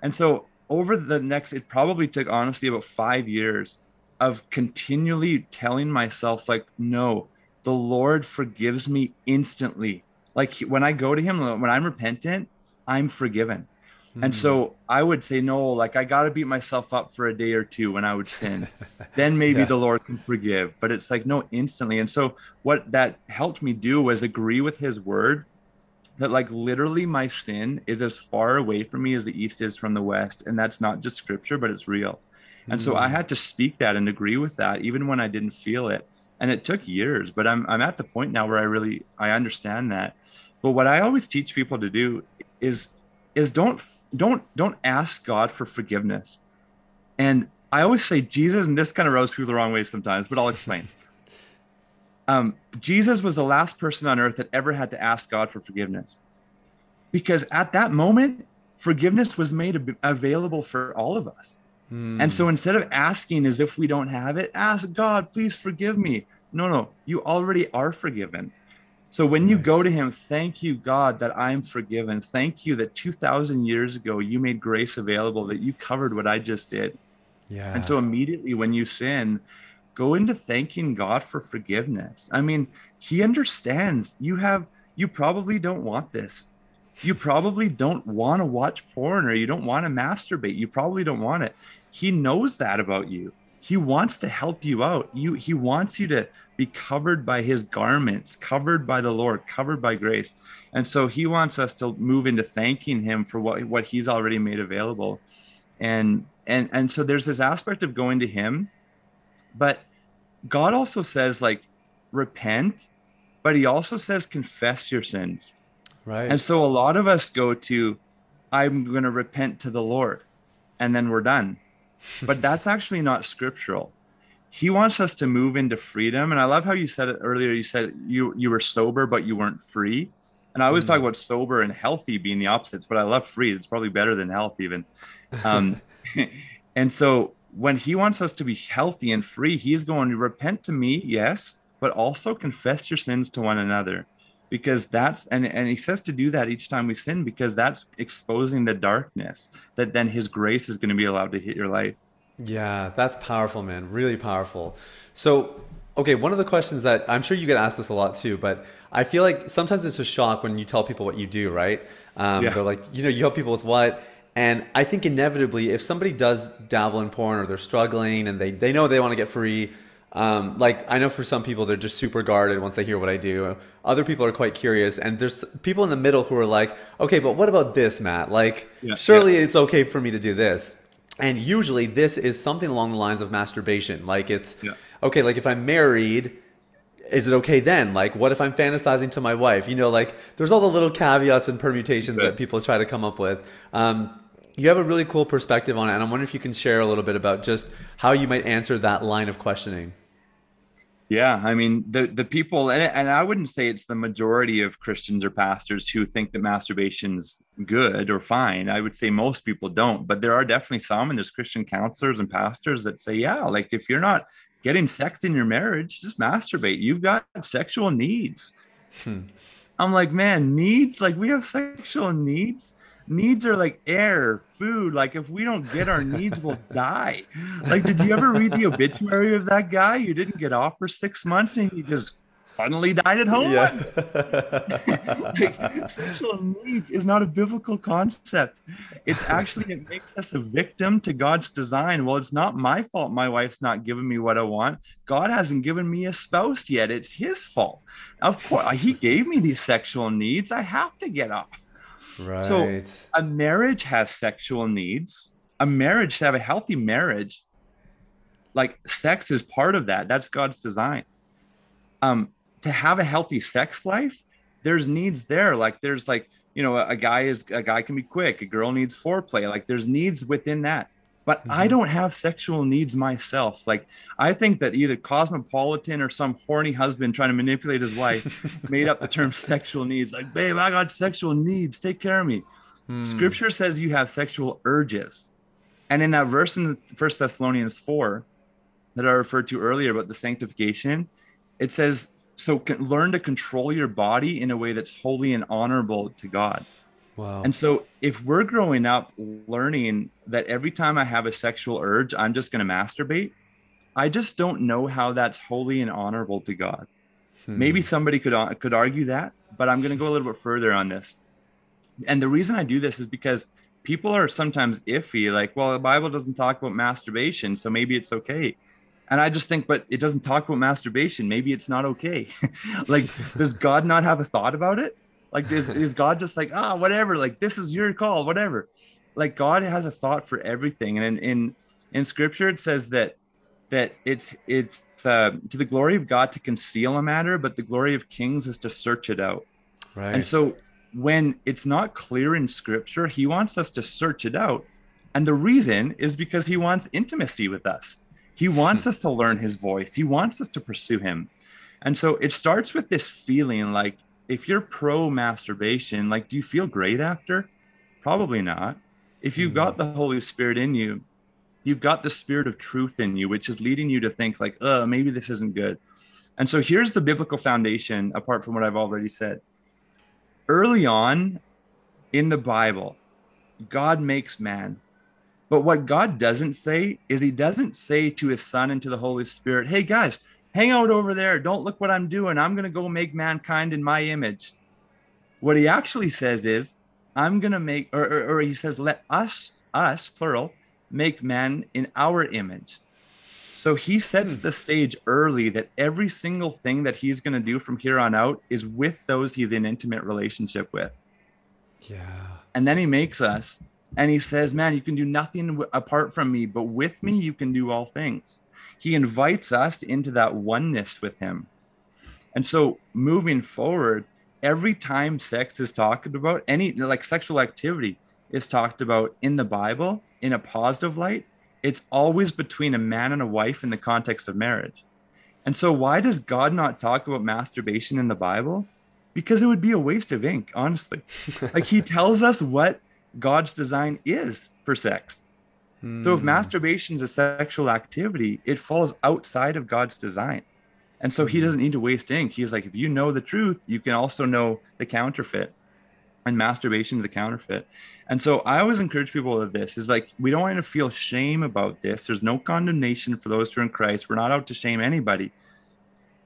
And so over the next, it probably took honestly about five years of continually telling myself like no the lord forgives me instantly like when i go to him when i'm repentant i'm forgiven. And so hmm. i would say no like i got to beat myself up for a day or two when i would sin then maybe yeah. the lord can forgive but it's like no instantly and so what that helped me do was agree with his word that like literally my sin is as far away from me as the east is from the west and that's not just scripture but it's real and so I mm. had to speak that and agree with that, even when I didn't feel it. And it took years, but I'm, I'm at the point now where I really, I understand that. But what I always teach people to do is, is don't, don't, don't ask God for forgiveness. And I always say Jesus, and this kind of rubs people the wrong way sometimes, but I'll explain. Um, Jesus was the last person on earth that ever had to ask God for forgiveness. Because at that moment, forgiveness was made available for all of us. And so hmm. instead of asking as if we don't have it, ask God, please forgive me. No, no, you already are forgiven. So when you go to him, thank you, God, that I'm forgiven. Thank you that 2,000 years ago you made grace available, that you covered what I just did. Yeah. And so immediately when you sin, go into thanking God for forgiveness. I mean, he understands you have, you probably don't want this. You probably don't want to watch porn or you don't want to masturbate. You probably don't want it he knows that about you he wants to help you out. You he wants you to be covered by his garments covered by the lord covered by grace. And so he wants us to move into thanking him for what what he's already made available. And and and so there's this aspect of going to him but god also says like repent but he also says confess your sins. Right. And so a lot of us go to i'm going to repent to the lord and then we're done but that's actually not scriptural. He wants us to move into freedom and i love how you said it earlier. You said you you were sober but you weren't free. And i always mm. talk about sober and healthy being the opposites but i love free. It's probably better than health even. Um, and so when he wants us to be healthy and free he's going to repent to me yes but also confess your sins to one another because that's and, and he says to do that each time we sin because that's exposing the darkness that then his grace is going to be allowed to hit your life. Yeah that's powerful man. Really powerful. So okay one of the questions that i'm sure you get asked this a lot too but i feel like sometimes it's a shock when you tell people what you do right? Um, yeah. they're like you know you help people with what? And i think inevitably if somebody does dabble in porn or they're struggling and they, they know they want to get free um, like I know for some people they're just super guarded once they hear what I do. Other people are quite curious, and there's people in the middle who are like, okay, but what about this, Matt? Like, yeah, surely yeah. it's okay for me to do this. And usually this is something along the lines of masturbation. Like it's yeah. okay, like if I'm married, is it okay then? Like what if I'm fantasizing to my wife? You know, like there's all the little caveats and permutations that people try to come up with. Um, you have a really cool perspective on it, and I'm wondering if you can share a little bit about just how you might answer that line of questioning. Yeah, I mean the the people, and, and I wouldn't say it's the majority of Christians or pastors who think that masturbation's good or fine. I would say most people don't, but there are definitely some, and there's Christian counselors and pastors that say, yeah, like if you're not getting sex in your marriage, just masturbate. You've got sexual needs. Hmm. I'm like, man, needs like we have sexual needs. Needs are like air, food. Like if we don't get our needs, we'll die. Like, did you ever read the obituary of that guy? You didn't get off for six months and he just suddenly died at home. Yeah. like, sexual needs is not a biblical concept. It's actually it makes us a victim to God's design. Well, it's not my fault. My wife's not giving me what I want. God hasn't given me a spouse yet. It's His fault. Of course, He gave me these sexual needs. I have to get off. Right. So a marriage has sexual needs. A marriage to have a healthy marriage, like sex is part of that. That's God's design. Um, to have a healthy sex life, there's needs there. Like there's like, you know, a guy is a guy can be quick, a girl needs foreplay. Like there's needs within that. But mm-hmm. I don't have sexual needs myself. Like I think that either Cosmopolitan or some horny husband trying to manipulate his wife made up the term sexual needs. Like, babe, I got sexual needs. Take care of me. Hmm. Scripture says you have sexual urges. And in that verse in First Thessalonians 4 that I referred to earlier about the sanctification, it says so learn to control your body in a way that's holy and honorable to God. Wow. And so if we're growing up learning that every time I have a sexual urge, I'm just going to masturbate, I just don't know how that's holy and honorable to God. Hmm. Maybe somebody could uh, could argue that, but I'm going to go a little bit further on this. And the reason I do this is because people are sometimes iffy like, well, the Bible doesn't talk about masturbation, so maybe it's okay and i just think but it doesn't talk about masturbation maybe it's not okay like does god not have a thought about it like is, is god just like ah whatever like this is your call whatever. Like god has a thought for everything. And in in, in scripture it says that that it's it's uh, to the glory of god to conceal a matter but the glory of kings is to search it out. Right. And so when it's not clear in scripture he wants us to search it out. And the reason is because he wants intimacy with us. He wants us to learn his voice. He wants us to pursue him. And so it starts with this feeling like if you're pro masturbation, like, do you feel great after? Probably not. If you've got mm-hmm. the Holy Spirit in you, you've got the spirit of truth in you, which is leading you to think, like, oh, maybe this isn't good. And so here's the biblical foundation, apart from what I've already said. Early on in the Bible, God makes man but what God doesn't say is He doesn't say to His Son and to the Holy Spirit, hey guys, hang out over there. Don't look what I'm doing. I'm going to go make mankind in my image. What He actually says is, I'm going to make, or, or, or He says, let us, us, plural, make man in our image. So he sets hmm. the stage early that every single thing that he's going to do from here on out is with those he's in intimate relationship with. Yeah. And then he makes us and he says, Man, you can do nothing apart from me, but with me, you can do all things. He invites us into that oneness with him. And so moving forward, every time sex is talked about, any like sexual activity is talked about in the Bible in a positive light, it's always between a man and a wife in the context of marriage. And so, why does God not talk about masturbation in the Bible? Because it would be a waste of ink, honestly. like, He tells us what God's design is for sex. Hmm. So if hmm. masturbation is a sexual activity, it falls outside of God's design. And so he hmm. doesn't need to waste ink. He's like, if you know the truth, you can also know the counterfeit. And masturbation is a counterfeit. And so I always encourage people with this is like, we don't want to feel shame about this. There's no condemnation for those who are in Christ. We're not out to shame anybody.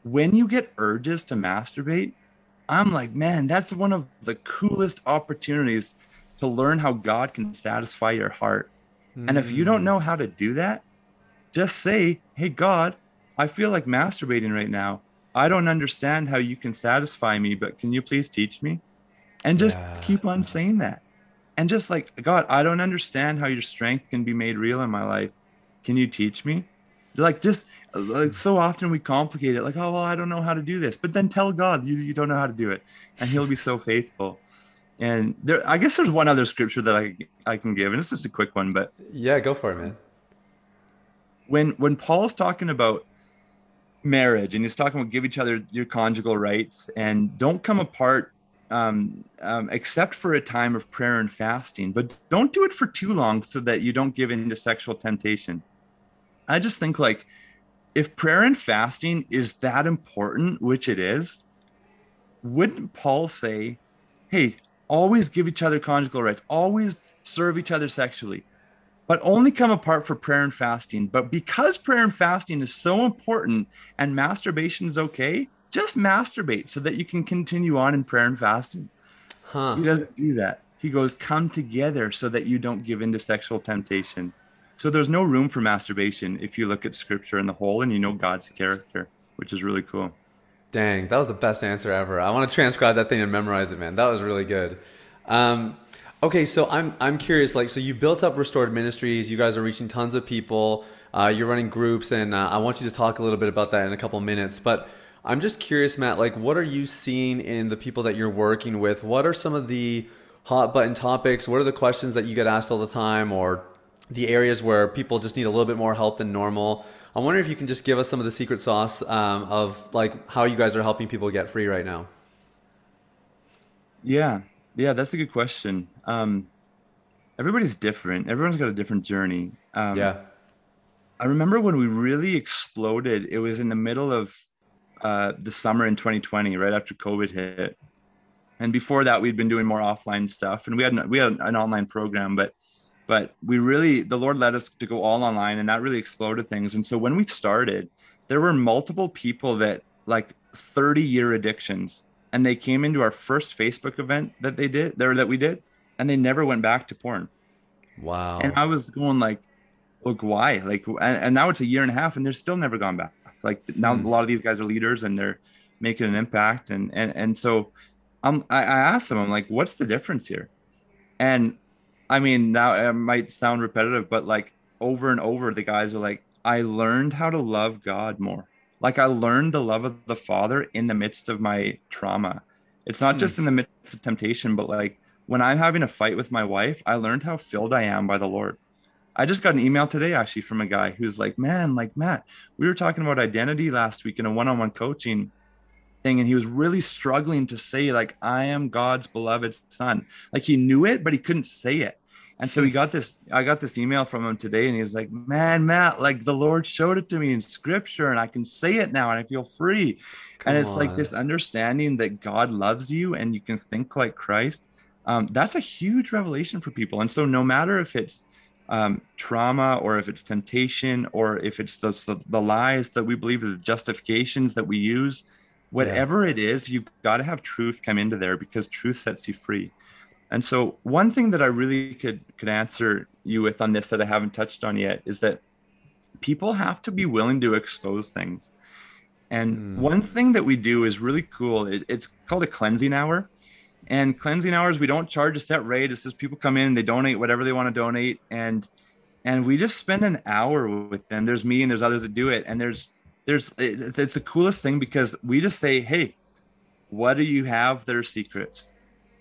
When you get urges to masturbate, I'm like, man, that's one of the coolest opportunities to learn how God can satisfy your heart. Mm. And if you don't know how to do that, just say, Hey, God, I feel like masturbating right now. I don't understand how you can satisfy me, but can you please teach me? And just yeah. keep on saying that. And just like, God, I don't understand how your strength can be made real in my life. Can you teach me? Like, just like so often we complicate it, like, oh, well, I don't know how to do this. But then tell God you, you don't know how to do it, and He'll be so faithful. And there, I guess there's one other scripture that I I can give, and it's just a quick one, but yeah, go for it, man. When when Paul's talking about marriage and he's talking about give each other your conjugal rights and don't come apart um, um, except for a time of prayer and fasting, but don't do it for too long so that you don't give in to sexual temptation. I just think like if prayer and fasting is that important, which it is, wouldn't Paul say, hey, always give each other conjugal rights, always serve each other sexually, but only come apart for prayer and fasting. But because prayer and fasting is so important and masturbation is okay, just masturbate so that you can continue on in prayer and fasting. Huh. He doesn't do that. He goes, come together so that you don't give into sexual temptation. So there's no room for masturbation if you look at scripture in the whole and you know God's character, which is really cool. Dang, that was the best answer ever. I want to transcribe that thing and memorize it, man. That was really good. Um, okay, so I'm I'm curious. Like, so you built up Restored Ministries. You guys are reaching tons of people. Uh, you're running groups, and uh, I want you to talk a little bit about that in a couple minutes. But I'm just curious, Matt. Like, what are you seeing in the people that you're working with? What are some of the hot button topics? What are the questions that you get asked all the time, or the areas where people just need a little bit more help than normal? I wonder if you can just give us some of the secret sauce um, of like how you guys are helping people get free right now. Yeah, yeah, that's a good question. Um, everybody's different. Everyone's got a different journey. Um, yeah. I remember when we really exploded. It was in the middle of uh, the summer in 2020, right after COVID hit. And before that, we'd been doing more offline stuff, and we had we had an online program, but but we really the lord led us to go all online and that really exploded things and so when we started there were multiple people that like 30 year addictions and they came into our first facebook event that they did there that we did and they never went back to porn. Wow. And i was going like look why? Like and, and now it's a year and a half and they're still never gone back. Like now hmm. a lot of these guys are leaders and they're making an impact and and and so um, I, I asked them i'm like what's the difference here? And I mean, now it might sound repetitive, but like over and over, the guys are like, I learned how to love God more. Like I learned the love of the Father in the midst of my trauma. It's not hmm. just in the midst of temptation, but like when I'm having a fight with my wife, I learned how filled I am by the Lord. I just got an email today actually from a guy who's like, Man, like Matt, we were talking about identity last week in a one on one coaching thing. And he was really struggling to say, like, I am God's beloved son. Like he knew it, but he couldn't say it. And so he got this, I got this email from him today, and he's like, Man, Matt, like the Lord showed it to me in scripture, and I can say it now, and I feel free. Come and it's on. like this understanding that God loves you and you can think like Christ. Um, that's a huge revelation for people. And so, no matter if it's um, trauma or if it's temptation or if it's the, the, the lies that we believe the justifications that we use, whatever yeah. it is, you've got to have truth come into there because truth sets you free. And so one thing that I really could could answer you with on this that I haven't touched on yet is that people have to be willing to expose things. And mm. one thing that we do is really cool. It, it's called a cleansing hour. And cleansing hours, we don't charge a set rate. It's just people come in, they donate whatever they want to donate, and and we just spend an hour with them. There's me and there's others that do it, and there's there's it's the coolest thing because we just say, hey, what do you have that are secrets?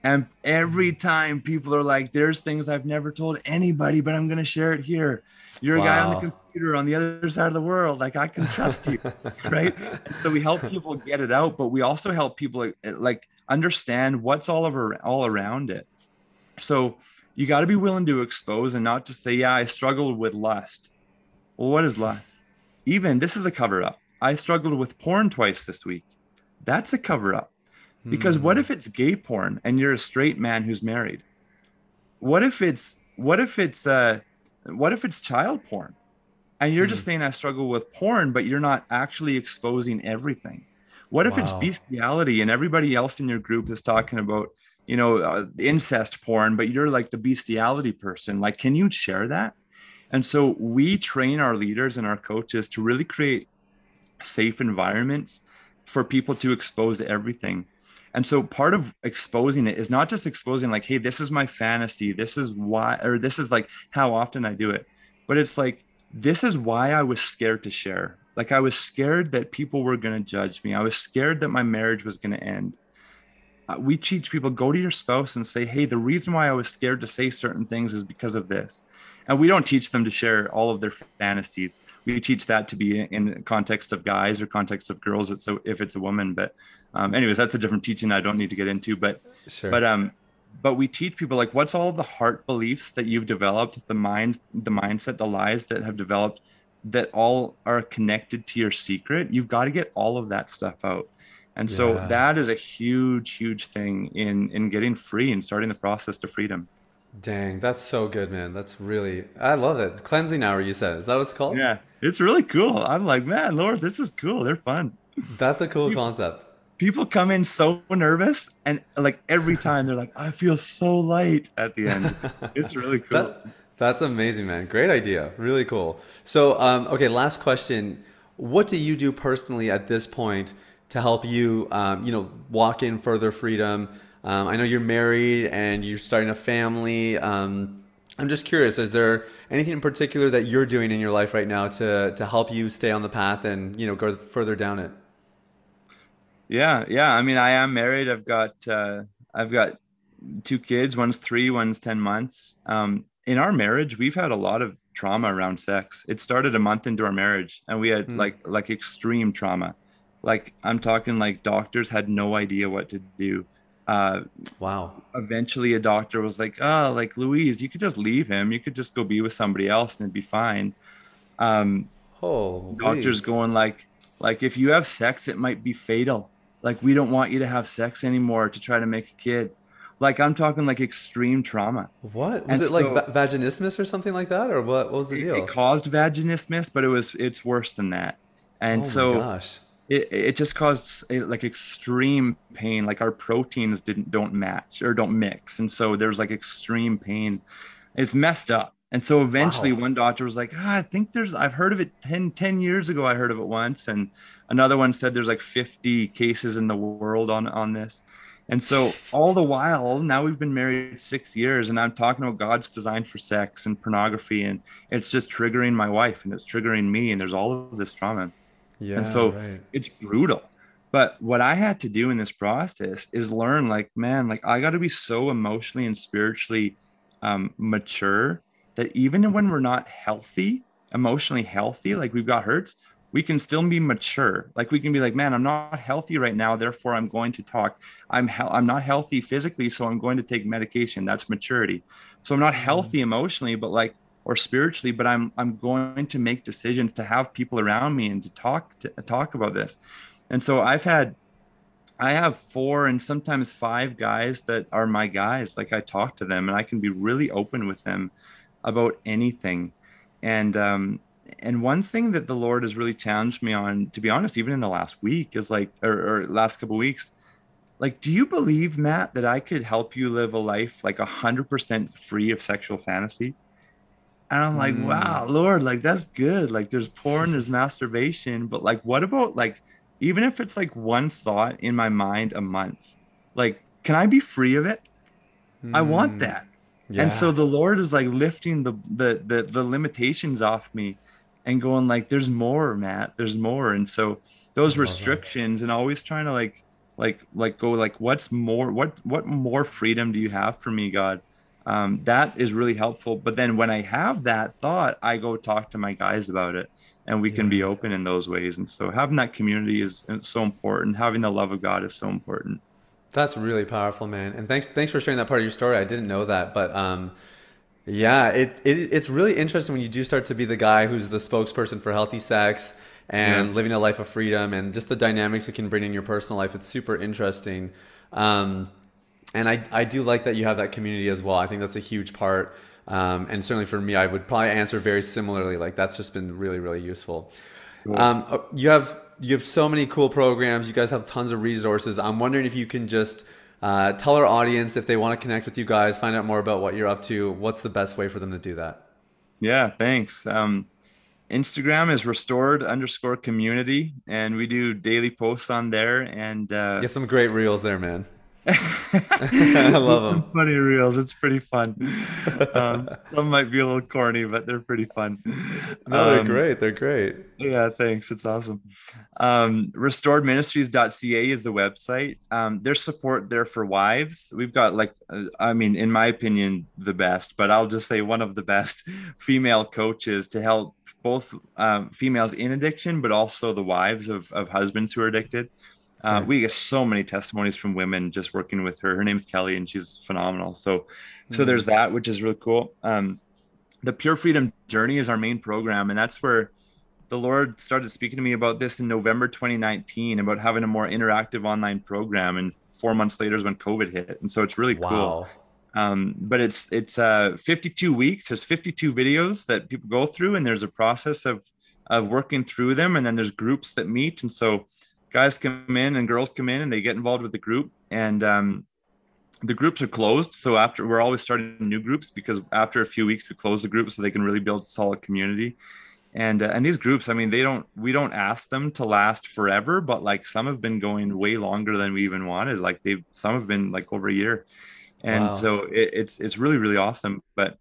And every time people are like, there's things I've never told anybody, but I'm going to share it here. You're wow. a guy on the computer on the other side of the world. Like, I can trust you. right. so we help people get it out, but we also help people like eh, understand what's all over all around it. So you got to be willing to expose and not just say, yeah, I struggled with lust. Well, what is lust? Even this is a cover up. I struggled with porn twice this week. That's a cover up because what if hmm. it's gay porn and you're a straight man who's married? What if it's what if it's uh what if it's child porn? And you're just hmm. saying I struggle with porn, but you're not actually exposing everything. What if wow. it's bestiality and everybody else in your group is talking about, you know, uh, incest porn, but you're like the bestiality person? Like, can you share that? And so we train our leaders and our coaches to really create safe environments for people to expose everything. And so part of exposing it is not just exposing like, hey, this is my fantasy, this is why, or this is like how often I do it, but it's like, this is why I was scared to share. Like I was scared that people were going to judge me. I was scared that my marriage was going to end. Uh, we teach people go to your spouse and say, hey, the reason why I was scared to say certain things is because of this. And we don't teach them to share all of their fantasies. We teach that to be in context of guys or context of girls. It's so if it's a woman, but um, anyways, that's a different teaching I don't need to get into. But sure. but um, but we teach people like what's all of the heart beliefs that you've developed, the minds, the mindset, the lies that have developed that all are connected to your secret. You've got to get all of that stuff out. And so that is a huge, huge thing in in getting free and starting the process to freedom. Dang, that's so good, man. That's really, I love it. Cleansing hour, you said. Is that what it's called? Yeah, it's really cool. I'm like, man, Lord, this is cool. They're fun. That's a cool concept. People come in so nervous, and like every time they're like, I feel so light at the end. It's really cool. That, that's amazing, man. Great idea. Really cool. So, um, okay, last question. What do you do personally at this point to help you, um, you know, walk in further freedom? Um, I know you're married and you're starting a family. Um, I'm just curious, is there anything in particular that you're doing in your life right now to, to help you stay on the path and, you know, go further down it? Yeah, yeah. I mean, I am married. I've got uh, I've got two kids. One's three, one's ten months. Um, in our marriage, we've had a lot of trauma around sex. It started a month into our marriage, and we had Hmm. like like extreme trauma. Like I'm talking like doctors had no idea what to do. Uh, Wow. eventually, a doctor was like, "Oh, like Louise, you could just leave him. You could just go be with somebody else and it'd be fine." Um, Holy. doctors going like like if you have sex it might be fatal like we don't want you to have sex anymore to try to make a kid like i'm talking like extreme trauma What? Was And it like va- vaginismus or something like that? Or what, what was the deal? it caused vaginismus but it was it's worse than that and oh so gosh. It, it just caused like extreme pain. Like our proteins didn't don't match or don't mix. And so there's like extreme pain. It's messed up. And so eventually Wow. one doctor was like ah, i think there's i've heard of it 10, 10 years ago i heard of it once. And another one said there's like 50 cases in the world on on this. And so all the while now we've been married six years and i'm talking about god's design for sex and pornography and it's just triggering my wife and it's triggering me and there's all of this trauma Yeah. so right. it's brutal. But what i had to do in this process is learn like man like i got to be so emotionally and spiritually um, mature that even when we're not healthy emotionally healthy like we've got hurts we can still be mature. Like we can be like man i'm not healthy right now therefore i'm going to talk. I'm he- i'm not healthy physically so i'm going to take medication. That's maturity. So i'm not healthy emotionally but like or spiritually but i'm i'm going to make decisions to have people around me and to talk to talk about this. And so i've had i have four and sometimes five guys that are my guys. Like i talk to them and i can be really open with them about anything. And um and one thing that the lord has really challenged me on to be honest even in the last week is like or, or last couple weeks like do you believe matt that i could help you live a life like 100% free of sexual fantasy and i'm like Mm. wow lord like that's good. Like there's porn there's masturbation. But like what about like even if it's like one thought in my mind a month like can i be free of it? I want Mm, that. Yeah. and so the lord is like lifting the, the the the limitations off me and going like there's more matt. There's more. And so those love that. restrictions and always trying to like like like go like what's more what what more freedom do you have for me god um, that is really helpful but then when i have that thought i go talk to my guys about it and we can be open in those ways and so having that community is is so important having the love of god is so important That's really powerful, man. And thanks thanks for sharing that part of your story. I didn't know that, but um, yeah, it, it it's really interesting when you do start to be the guy who's the spokesperson for healthy sex and Yeah. living a life of freedom and just the dynamics it can bring in your personal life. It's super interesting. Um, and I, I do like that you have that community as well. I think that's a huge part. Um, and certainly for me, I would probably answer very similarly. Like that's just been really, really useful. Um, uh, you have you have so many cool programs. You guys have tons of resources. I'm wondering if you can just uh, tell our audience if they want to connect with you guys, find out more about what you're up to. What's the best way for them to do that? Yeah, thanks. Um, Instagram is restored underscore community, and we do daily posts on there. And uh, Get some great reels there, man. I love 'em. Funny reels. It's pretty fun. Um, some might be a little corny, but they're pretty fun. No, they're Um, great. They're great. Yeah, thanks. It's awesome. Um, restoredministries.ca is the website. Um, there's support there for wives. We've got like, uh, I mean, in my opinion, the best, but I'll just say one of the best female coaches to help both um, females in addiction, but also the wives of, of husbands who are addicted. Uh, Okay. we get so many testimonies from women just working with her. Her name's Kelly, and she's phenomenal. So, so Mhm. there's that, which is really cool. Um, the Pure Freedom Journey is our main program, and that's where the Lord started speaking to me about this in November 2019 about having a more interactive online program. And four months later is when COVID hit. And so it's really wow. cool. Um, but it's it's uh, 52 weeks. There's 52 videos that people go through, and there's a process of of working through them. And then there's groups that meet. And so guys come in and girls come in and they get involved with the group. And um, the groups are closed. So after we're always starting new groups because after a few weeks we close the group so they can really build a solid community. And uh, and these groups, I mean, they don't we don't ask them to last forever, but like some have been going way longer than we even wanted. Like they've some have been like over a year, and wow. so it, it's it's really really awesome. But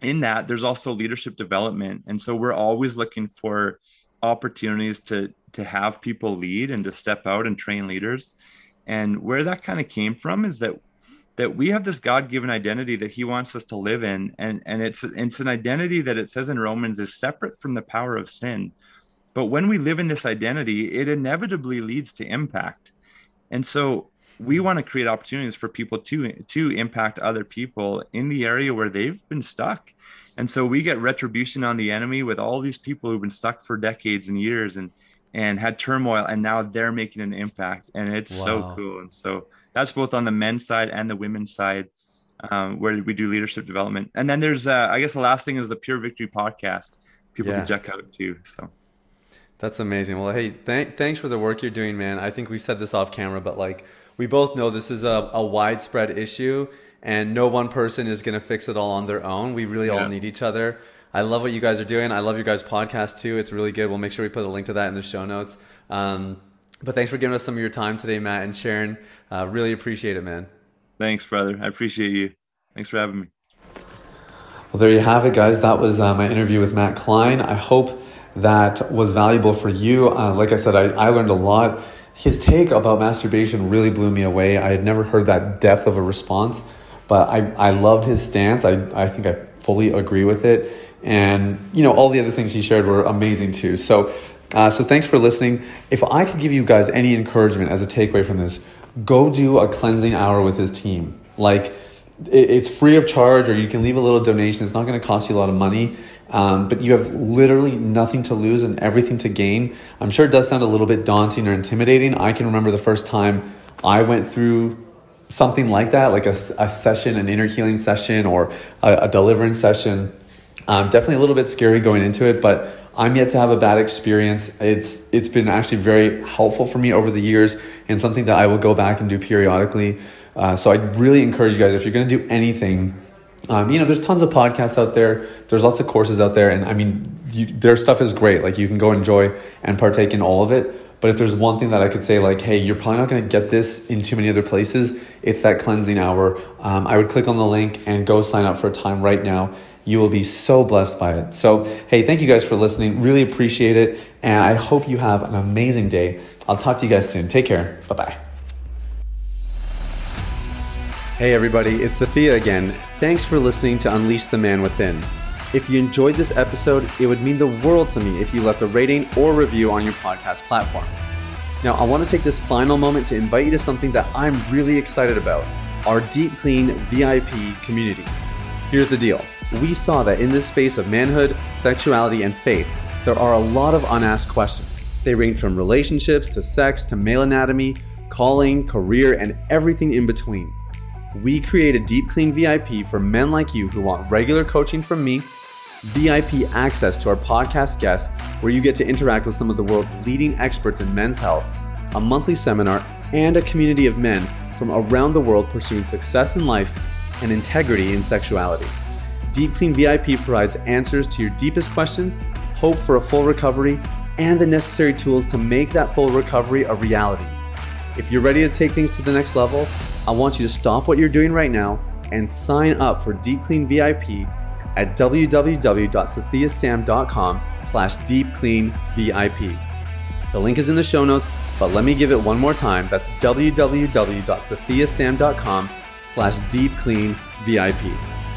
in that, there's also leadership development, and so we're always looking for opportunities to to have people lead and to step out and train leaders. And where that kind of came from is that that we have this god-given identity that he wants us to live in. And and it's it's an identity that it says in romans is separate from the power of sin. But when we live in this identity it inevitably leads to impact. And so we want to create opportunities for people to to impact other people in the area where they've been stuck. And so we get retribution on the enemy with all these people who've been stuck for decades and years. And and had turmoil and now they're making an impact and it's wow. so cool. And so that's both on the men's side and the women's side um, where we do leadership development. And then there's uh, i guess the last thing is the pure victory podcast. People yeah. can check out too so. That's amazing. Well hey th- thanks for the work you're doing man. I think we said this off camera but like we both know this is a, a widespread issue and no one person is going to fix it all on their own. We really yeah. all need each other I love what you guys are doing. I love your guys' podcast too. It's really good. We'll make sure we put a link to that in the show notes. Um, but thanks for giving us some of your time today, Matt and Sharon. Uh, really appreciate it, man. Thanks, brother. I appreciate you. Thanks for having me. Well, there you have it, guys. That was uh, my interview with Matt Klein. I hope that was valuable for you. Uh, like I said, I, I learned a lot. His take about masturbation really blew me away. I had never heard that depth of a response, but I, I loved his stance. I, I think I fully agree with it. And, you know, all the other things he shared were amazing too. So uh, so thanks for listening. If I could give you guys any encouragement as a takeaway from this, go do a cleansing hour with his team. Like it's free of charge, or you can leave a little donation. It's not going to cost you a lot of money, um, but you have literally nothing to lose and everything to gain. I'm sure it does sound a little bit daunting or intimidating. I can remember the first time I went through something like that, like a, a session, an inner healing session, or a, a deliverance session. Um, definitely a little bit scary going into it, but I'm yet to have a bad experience. It's it's been actually very helpful for me over the years and something that I will go back and do periodically. Uh, so I really encourage you guys if you're going to do anything. Um, you know, there's tons of podcasts out there. There's lots of courses out there, and I mean, you, their stuff is great. Like you can go enjoy and partake in all of it. But if there's one thing that I could say, like, hey, you're probably not going to get this in too many other places, it's that cleansing hour. Um, I would click on the link and go sign up for a time right now you will be so blessed by it. So, hey, thank you guys for listening. Really appreciate it. And I hope you have an amazing day. I'll talk to you guys soon. Take care. Bye bye. Hey, everybody, it's Sathya again. Thanks for listening to Unleash the Man Within. If you enjoyed this episode, it would mean the world to me if you left a rating or review on your podcast platform. Now, I want to take this final moment to invite you to something that I'm really excited about our Deep Clean VIP community. Here's the deal we saw that in this space of manhood, sexuality, and faith, there are a lot of unasked questions. They range from relationships to sex to male anatomy, calling, career, and everything in between. We create a Deep Clean VIP for men like you who want regular coaching from me, VIP access to our podcast guests, where you get to interact with some of the world's leading experts in men's health, a monthly seminar, and a community of men from around the world pursuing success in life and integrity in sexuality. Deep Clean VIP provides answers to your deepest questions, hope for a full recovery, and the necessary tools to make that full recovery a reality. If you're ready to take things to the next level, I want you to stop what you're doing right now and sign up for Deep Clean VIP at www.sathyasam.com slash deepcleanvip. The link is in the show notes, but let me give it one more time. That's www.sathyasam.com slash deepcleanvip.